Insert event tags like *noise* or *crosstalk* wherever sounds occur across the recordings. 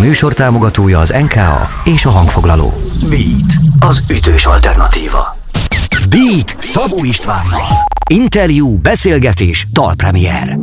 műsor támogatója az NKA és a hangfoglaló. Beat, az ütős alternatíva. Beat Szabó Istvánnal. Interjú, beszélgetés, dalpremier.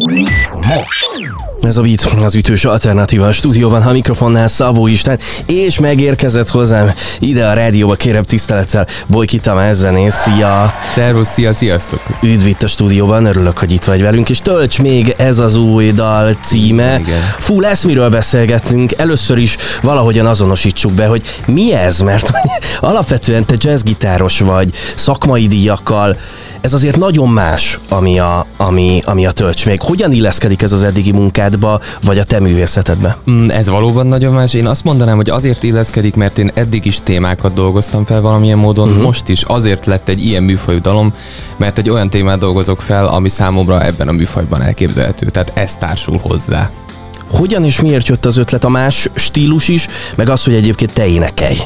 Most. Ez a Beat, az ütős alternatíva a stúdióban, ha a mikrofonnál Szabó István, és megérkezett hozzám ide a rádióba, kérem tisztelettel Bojki Tamás zenész, szia! Szervusz, szia, sziasztok! Üdv itt a stúdióban, örülök, hogy itt vagy velünk, és tölts még ez az új dal címe. Igen. Fú, lesz miről beszélgetnünk, először is valahogyan azonosítsuk be, hogy mi ez, mert *laughs* alapvetően te jazzgitáros vagy, szakmai díjakkal, ez azért nagyon más, ami a, ami, ami a tölts még. Hogyan illeszkedik ez az eddigi munkádba, vagy a te művészetedbe? Mm, Ez valóban nagyon más. Én azt mondanám, hogy azért illeszkedik, mert én eddig is témákat dolgoztam fel valamilyen módon, uh-huh. most is azért lett egy ilyen műfajú dalom, mert egy olyan témát dolgozok fel, ami számomra ebben a műfajban elképzelhető. Tehát ez társul hozzá. Hogyan és miért jött az ötlet a más stílus is, meg az, hogy egyébként te énekelj?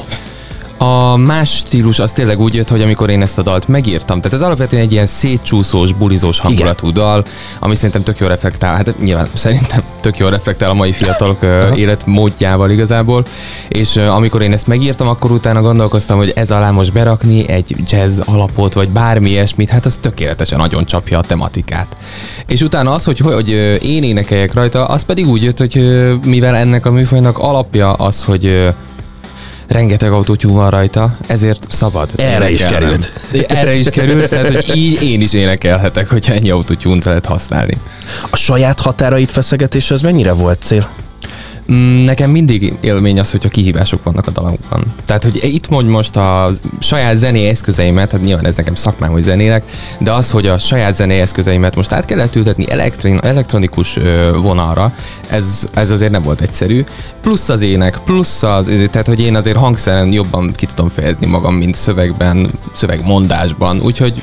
A más stílus az tényleg úgy jött, hogy amikor én ezt a dalt megírtam, tehát ez alapvetően egy ilyen szétcsúszós, bulizós hangulatú Igen. dal, ami szerintem tök jól reflektál, hát nyilván szerintem tök jól reflektál a mai fiatalok életmódjával igazából, és amikor én ezt megírtam, akkor utána gondolkoztam, hogy ez alá most berakni egy jazz alapot, vagy bármi ilyesmit, hát az tökéletesen nagyon csapja a tematikát. És utána az, hogy, hogy én énekeljek rajta, az pedig úgy jött, hogy mivel ennek a műfajnak alapja az, hogy rengeteg autótyú van rajta, ezért szabad. Erre is került. Erre is került, tehát hogy *laughs* így én is énekelhetek, hogyha ennyi autótyúnt lehet használni. A saját határait feszegetés az mennyire volt cél? Mm, Nekem mindig élmény az, hogyha kihívások vannak a dalokban. Tehát, hogy itt mondj most a saját zené eszközeimet, hát nyilván ez nekem szakmám, hogy zenélek, de az, hogy a saját zené eszközeimet most át kellett ültetni elektrin, elektronikus vonalra, ez, ez azért nem volt egyszerű. Plusz az ének, plusz az, tehát, hogy én azért hangszeren jobban ki tudom fejezni magam, mint szövegben, szövegmondásban, úgyhogy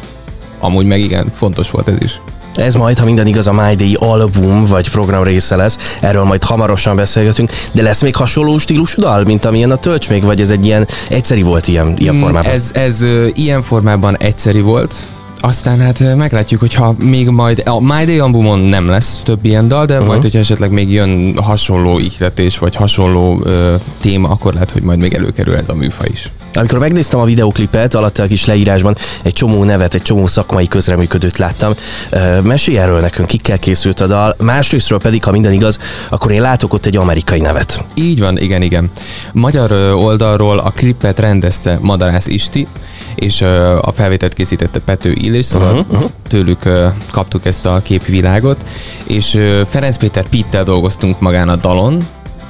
amúgy meg igen, fontos volt ez is. Ez majd, ha minden igaz, a My Day album vagy program része lesz, erről majd hamarosan beszélgetünk, de lesz még hasonló stílusú dal, mint amilyen a tölts még, vagy ez egy ilyen egyszeri volt ilyen, ilyen Mm, formában? Ez, ez ilyen formában egyszeri volt, aztán hát meglátjuk, hogyha még majd, a My Day albumon nem lesz több ilyen dal, de uh-huh. majd, hogyha esetleg még jön hasonló ihletés, vagy hasonló ö, téma, akkor lehet, hogy majd még előkerül ez a műfa is. Amikor megnéztem a videoklipet, alatt a kis leírásban egy csomó nevet, egy csomó szakmai közreműködőt láttam. Mesélj erről nekünk, kikkel készült a dal, másrésztről pedig, ha minden igaz, akkor én látok ott egy amerikai nevet. Így van, igen, igen. Magyar oldalról a klipet rendezte Madarász Isti, és a felvételt készítette Pető Illés, szóval uh-huh, uh-huh. tőlük kaptuk ezt a képvilágot, és Ferenc Péter Pittel dolgoztunk magán a dalon,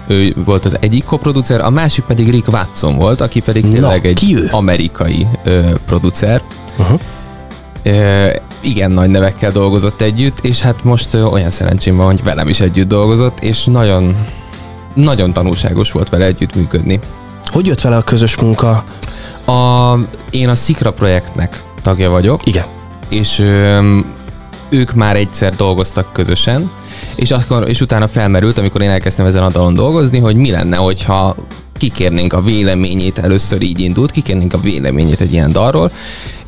ő volt az egyik koproducer, a másik pedig Rick Watson volt, aki pedig Na, tényleg egy ki ő? amerikai ö, producer. Uh-huh. Ö, igen nagy nevekkel dolgozott együtt, és hát most ö, olyan szerencsém van, hogy velem is együtt dolgozott, és nagyon, nagyon tanulságos volt vele együtt működni. Hogy jött vele a közös munka? A, én a Szikra projektnek tagja vagyok, Igen. és ö, ők már egyszer dolgoztak közösen, és, akkor, és utána felmerült, amikor én elkezdtem ezen a dalon dolgozni, hogy mi lenne, hogyha kikérnénk a véleményét, először így indult, kikérnénk a véleményét egy ilyen dalról,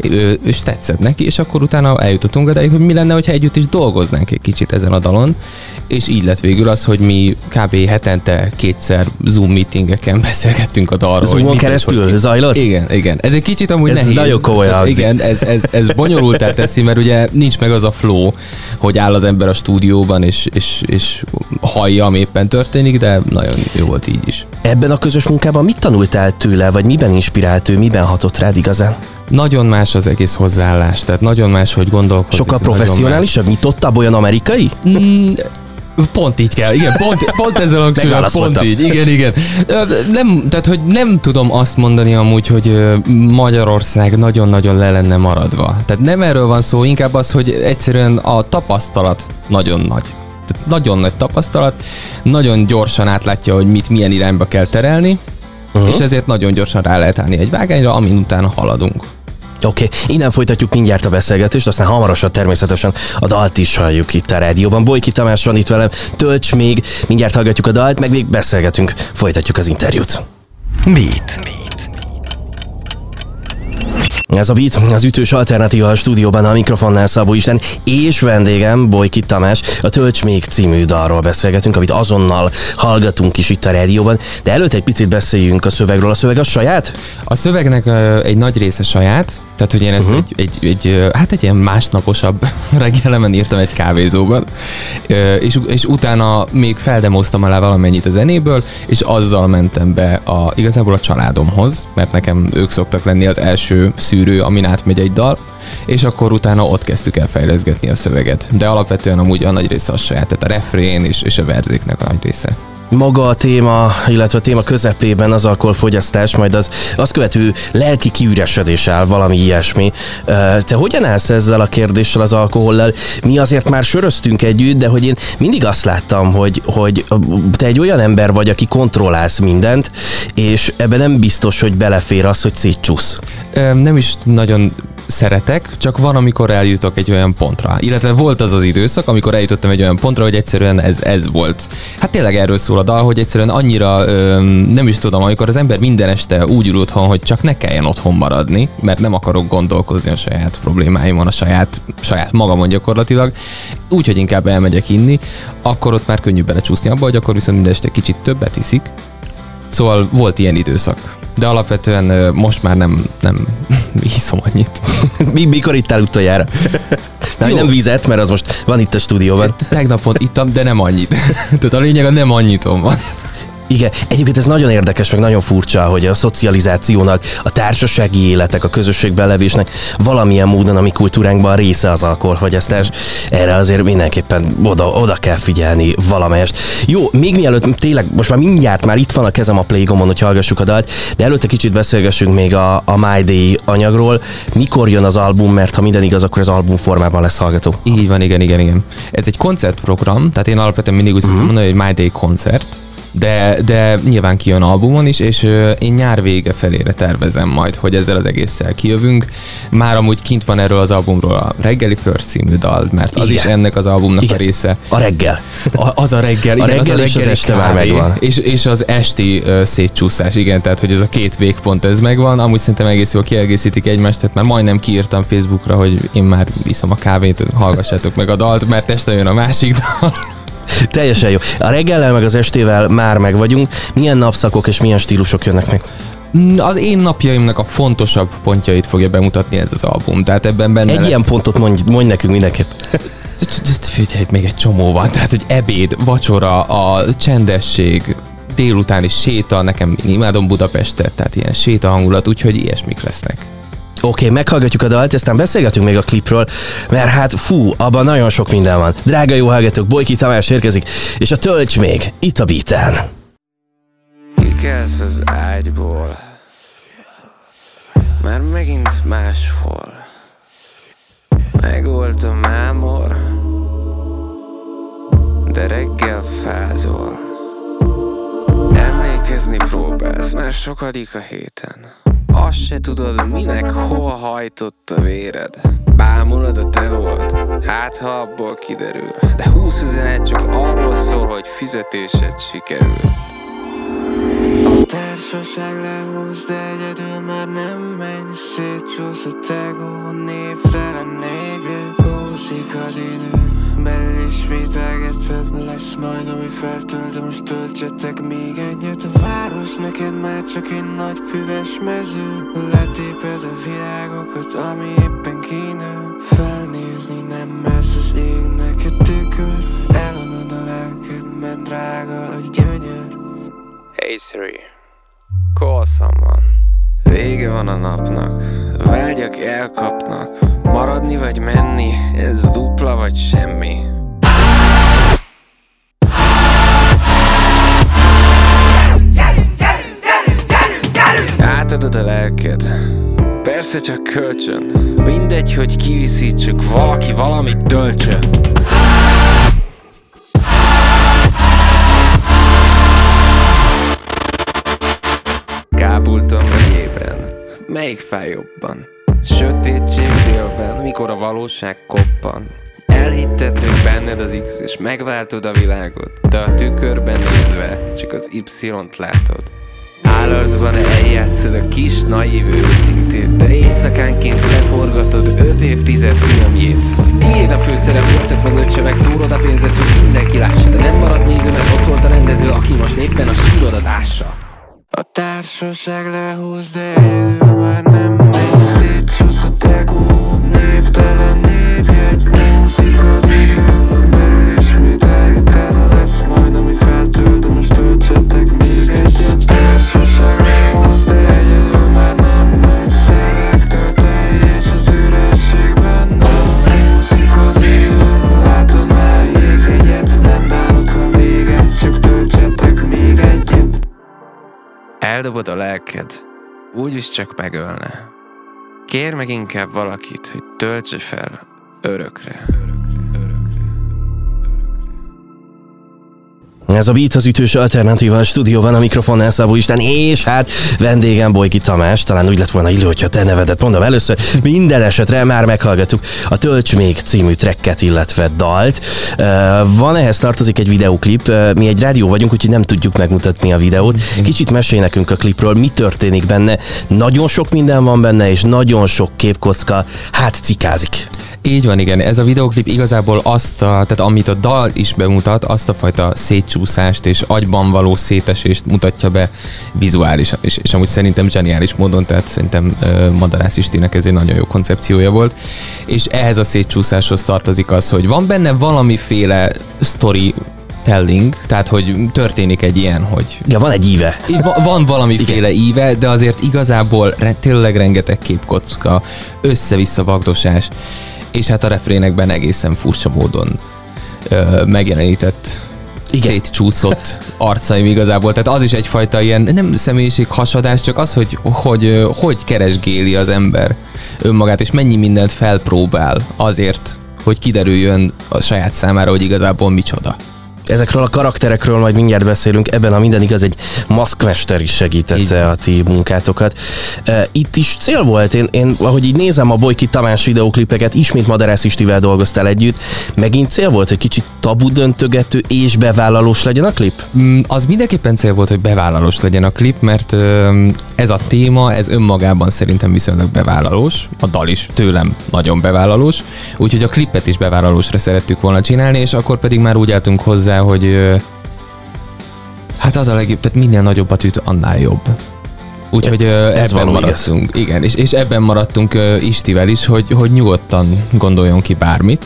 ö, és tetszett neki, és akkor utána eljutottunk odáig, hogy mi lenne, hogyha együtt is dolgoznánk egy kicsit ezen a dalon, és így lett végül az, hogy mi kb. hetente kétszer Zoom meetingeken *laughs* beszélgettünk a dalról. Zoomon keresztül hogy- zajlott? Igen, igen. Ez egy kicsit amúgy Ez nehéz. nagyon Tehát hangzik. Igen, ez, ez, ez bonyolultá teszi, mert ugye nincs meg az a flow, hogy áll az ember a stúdióban, és, és, és hallja, ami éppen történik, de nagyon jó volt így is. Ebben a közös munkában mit tanultál tőle, vagy miben inspirált ő, miben hatott rád igazán? Nagyon más az egész hozzáállás, tehát nagyon más, hogy gondolkozik. Sokkal professzionálisabb, nyitottabb, olyan amerikai? más. Mm, Pont így kell, igen, pont, pont ezzel a pont Megválaszoltam. így, igen, igen. Nem, tehát, hogy nem tudom azt mondani amúgy, hogy Magyarország nagyon-nagyon le lenne maradva. Tehát nem erről van szó, inkább az, hogy egyszerűen a tapasztalat nagyon nagy. Tehát nagyon nagy tapasztalat, nagyon gyorsan átlátja, hogy mit milyen irányba kell terelni, uh-huh. és ezért nagyon gyorsan rá lehet állni egy vágányra, amin utána haladunk. Oké, okay. innen folytatjuk mindjárt a beszélgetést, aztán hamarosan természetesen a dalt is halljuk itt a rádióban. Bojki Tamás van itt velem, tölts még, mindjárt hallgatjuk a dalt, meg még beszélgetünk, folytatjuk az interjút. Beat. Ez a Beat, az ütős alternatíva a stúdióban a mikrofonnál Szabó Isten, és vendégem Bojki Tamás, a Tölts még című dalról beszélgetünk, amit azonnal hallgatunk is itt a rádióban, de előtt egy picit beszéljünk a szövegről. A szöveg a saját? A szövegnek egy nagy része saját, tehát, hogy én ezt uh-huh. egy, egy, egy, hát egy ilyen másnaposabb *laughs* reggelemen írtam egy kávézóban, és, és utána még feldemoztam alá valamennyit a zenéből, és azzal mentem be a, igazából a családomhoz, mert nekem ők szoktak lenni az első szűrő, amin átmegy egy dal, és akkor utána ott kezdtük el fejleszgetni a szöveget. De alapvetően amúgy a nagy része a saját, tehát a refrén és, és a verzéknek a nagy része maga a téma, illetve a téma közepében az alkoholfogyasztás, majd az azt követő lelki kiüresedés áll, valami ilyesmi. Te hogyan állsz ezzel a kérdéssel az alkohollal? Mi azért már söröztünk együtt, de hogy én mindig azt láttam, hogy, hogy te egy olyan ember vagy, aki kontrollálsz mindent, és ebben nem biztos, hogy belefér az, hogy szétcsúsz. Nem is nagyon szeretek, csak van, amikor eljutok egy olyan pontra. Illetve volt az az időszak, amikor eljutottam egy olyan pontra, hogy egyszerűen ez, ez volt. Hát tényleg erről szól a dal, hogy egyszerűen annyira öm, nem is tudom, amikor az ember minden este úgy ül otthon, hogy csak ne kelljen otthon maradni, mert nem akarok gondolkozni a saját problémáimon, a saját, saját magamon gyakorlatilag, úgyhogy inkább elmegyek inni, akkor ott már könnyű belecsúszni abba, hogy akkor viszont minden este kicsit többet iszik. Szóval volt ilyen időszak de alapvetően most már nem, nem *laughs* hiszom annyit. *laughs* Mi, mikor ittál utoljára? Nem, nem vizet, mert az most van itt a stúdióban. Tegnap pont ittam, de nem annyit. *laughs* Tehát a lényeg a nem annyitom van. Igen, egyébként ez nagyon érdekes, meg nagyon furcsa, hogy a szocializációnak, a társasági életek, a közösségben levésnek valamilyen módon a mi kultúránkban része az alkoholfogyasztás. Erre azért mindenképpen oda, oda kell figyelni valamelyest. Jó, még mielőtt tényleg, most már mindjárt már itt van a kezem a Playgomon, hogy hallgassuk a dalt, de előtte kicsit beszélgessünk még a, a My Day anyagról. Mikor jön az album, mert ha minden igaz, akkor az album formában lesz hallgató. Így van, igen, igen, igen. Ez egy koncertprogram, tehát én alapvetően mindig úgy uh-huh. mondani, hogy My Day koncert, de, de nyilván kijön albumon is, és én nyár vége felére tervezem majd, hogy ezzel az egésszel kijövünk. Már amúgy kint van erről az albumról a Reggeli First című dal, mert az igen. is ennek az albumnak igen. a része. A reggel. A, az a reggel, igen, a reggel az a és az este már megvan. És, és az esti uh, szétcsúszás, igen, tehát hogy ez a két végpont ez megvan, amúgy szerintem egész jól kiegészítik egymást, tehát már majdnem kiírtam Facebookra, hogy én már iszom a kávét, hallgassátok meg a dalt, mert este jön a másik dal. Teljesen jó. A reggellel meg az estével már meg vagyunk. Milyen napszakok és milyen stílusok jönnek meg? Mm, az én napjaimnak a fontosabb pontjait fogja bemutatni ez az album. Tehát ebben benne Egy lesz... ilyen pontot mondj, mondj nekünk mindenképp. Figyelj, még egy csomó van. *laughs* Tehát, hogy ebéd, vacsora, a csendesség, délutáni séta, nekem én imádom Budapestet, tehát ilyen séta hangulat, úgyhogy ilyesmik lesznek. Oké, okay, meghallgatjuk a dalt, aztán beszélgetünk még a klipről, mert hát fú, abban nagyon sok minden van. Drága jó hallgatók, Bojki Tamás érkezik, és a tölts még itt a beaten. Kikelsz az ágyból, már megint máshol. Megvolt a mámor, de reggel fázol. Emlékezni próbálsz, mert sokadik a héten. Azt se tudod, minek hol hajtott a véred. Bámulod a telót, hát ha abból kiderül. De 20 üzenet csak arról szól, hogy fizetésed sikerül. A társaság lehúz, de egyedül már nem menj. Szétcsúsz a tegó, névtelen névjegy Húzik az idő belül ismételgeted Lesz majd, ami feltölt, most töltsetek még egyet. A város neked már csak egy nagy füves mező. Letéped a virágokat, ami éppen kínő Felnézni nem mersz az ég neked tükör. Elonod a lelked, mert drága a gyönyör. Hey Siri, call someone Vége van a napnak, vágyak elkapnak Maradni vagy menni, ez dupla vagy semmi? Átadod a lelked, persze csak kölcsön. Mindegy, hogy kiviszi, csak valaki valamit töltsön Kábultam vagy ébren, melyik fáj jobban? Sötétség délben, mikor a valóság koppan. Elhitted, hogy benned az X, és megváltod a világot. De a tükörben nézve csak az Y-t látod. Állarcban eljátszod a kis naív őszintét De éjszakánként leforgatod öt évtized filmjét. Tiéd a főszerep, voltak meg meg szórod a pénzet, hogy mindenki lássa De nem maradt néző, mert rossz volt a rendező, aki most éppen a sírodat ássa. A társaság lehúz, de idő már nem Eldobod a lelked, úgyis csak megölne. Kér meg inkább valakit, hogy töltse fel örökre. Ez a Beat az ütős alternatíva a stúdióban, a mikrofonnál Szabó Isten, és hát vendégem Bolyki Tamás, talán úgy lett volna illő, hogyha te nevedet mondom először. Minden esetre már meghallgattuk a Tölts még című trekket, illetve dalt. Van ehhez tartozik egy videóklip, mi egy rádió vagyunk, úgyhogy nem tudjuk megmutatni a videót. Kicsit mesélj nekünk a klipről, mi történik benne. Nagyon sok minden van benne, és nagyon sok képkocka, hát cikázik. Így van, igen. Ez a videoklip igazából azt, a, tehát amit a dal is bemutat, azt a fajta szétcsúszást és agyban való szétesést mutatja be vizuális, és, és amúgy szerintem zseniális módon, tehát szerintem uh, Madarász Istinek ez egy nagyon jó koncepciója volt. És ehhez a szétcsúszáshoz tartozik az, hogy van benne valamiféle story telling, tehát hogy történik egy ilyen, hogy... Ja, van egy íve. Va- van valamiféle Igen. íve, de azért igazából re- tényleg rengeteg képkocka, össze-vissza vagdosás, és hát a refrénekben egészen furcsa módon ö, megjelenített igen. szétcsúszott arcaim igazából. Tehát az is egyfajta ilyen nem személyiség hasadás, csak az, hogy hogy, hogy keresgéli az ember önmagát, és mennyi mindent felpróbál azért, hogy kiderüljön a saját számára, hogy igazából micsoda. Ezekről a karakterekről majd mindjárt beszélünk, ebben a minden igaz, egy maszkmester is segítette a ti munkátokat. Itt is cél volt, én, én ahogy így nézem a Bolyki Tamás videóklipeket, ismét Maderász Istivel dolgoztál együtt, megint cél volt, hogy kicsit tabu döntögető és bevállalós legyen a klip? Mm, az mindenképpen cél volt, hogy bevállalós legyen a klip, mert ez a téma, ez önmagában szerintem viszonylag bevállalós, a dal is tőlem nagyon bevállalós, úgyhogy a klipet is bevállalósra szerettük volna csinálni, és akkor pedig már úgy álltunk hozzá, hogy hát az a legjobb, tehát minél nagyobbat üt, annál jobb. Úgyhogy ez ebben maradtunk. Igaz. Igen, és, és ebben maradtunk Istivel is, hogy, hogy nyugodtan gondoljon ki bármit,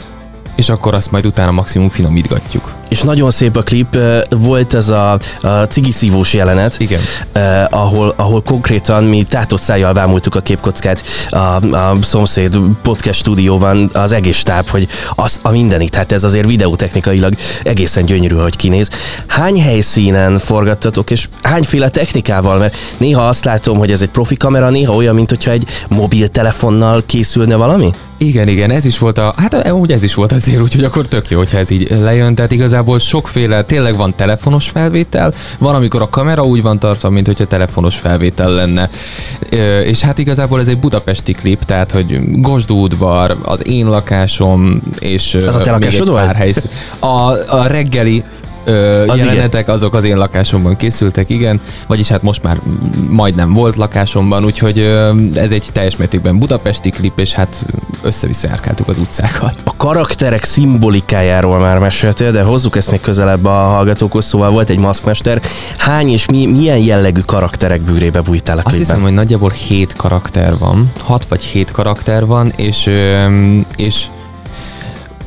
és akkor azt majd utána maximum finomítgatjuk. És nagyon szép a klip, volt ez a, a cigiszívós jelenet, Igen. Eh, ahol, ahol konkrétan mi tátott szájjal bámultuk a képkockát a, a szomszéd podcast stúdióban az egész stáb, hogy azt a mindenit, hát ez azért videótechnikailag egészen gyönyörű, hogy kinéz. Hány helyszínen forgattatok, és hányféle technikával, mert néha azt látom, hogy ez egy profi kamera, néha olyan, mint hogyha egy mobiltelefonnal készülne valami? Igen, igen, ez is volt a, hát úgy ez is volt azért, úgyhogy akkor tök jó, hogyha ez így lejön, tehát igazából sokféle, tényleg van telefonos felvétel, van, amikor a kamera úgy van tartva, mint hogyha telefonos felvétel lenne. És hát igazából ez egy budapesti klip, tehát, hogy Gosdú udvar, az én lakásom, és az a te még egy pár helyszín. A, a reggeli ö, az jelenetek igen. azok az én lakásomban készültek, igen, vagyis hát most már majdnem volt lakásomban, úgyhogy ö, ez egy teljes mértékben budapesti klip, és hát össze-vissza járkáltuk az utcákat. A karakterek szimbolikájáról már meséltél, de hozzuk ezt még közelebb a hallgatókhoz, szóval volt egy maszkmester. Hány és mi, milyen jellegű karakterek bűrébe bújtál a klipben? Azt hiszem, hogy nagyjából hét karakter van, hat vagy hét karakter van, és, és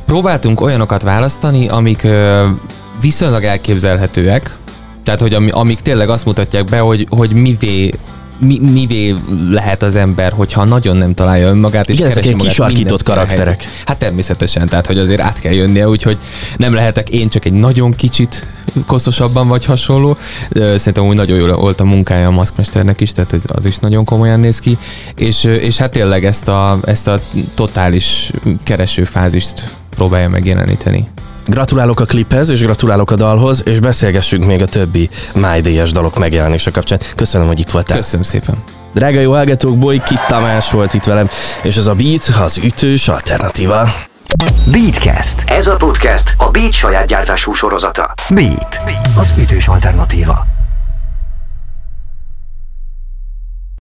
próbáltunk olyanokat választani, amik viszonylag elképzelhetőek, tehát hogy amik tényleg azt mutatják be, hogy, hogy mivé mi, mivé lehet az ember, hogyha nagyon nem találja önmagát, és Igen, keresi magát kisarkított karakterek. Helyzet. Hát természetesen, tehát hogy azért át kell jönnie, úgyhogy nem lehetek én csak egy nagyon kicsit koszosabban vagy hasonló. Szerintem úgy nagyon jól volt a munkája a maszkmesternek is, tehát az is nagyon komolyan néz ki. És, és hát tényleg ezt a, ezt a totális keresőfázist próbálja megjeleníteni. Gratulálok a kliphez, és gratulálok a dalhoz, és beszélgessünk még a többi májdélyes dalok megjelenése kapcsán. Köszönöm, hogy itt voltál. Köszönöm szépen. Drága jó hallgatók, Boly Kit Tamás volt itt velem, és ez a Beat az ütős alternatíva. Beatcast. Ez a podcast a Beat saját gyártású sorozata. Beat. Az ütős alternatíva.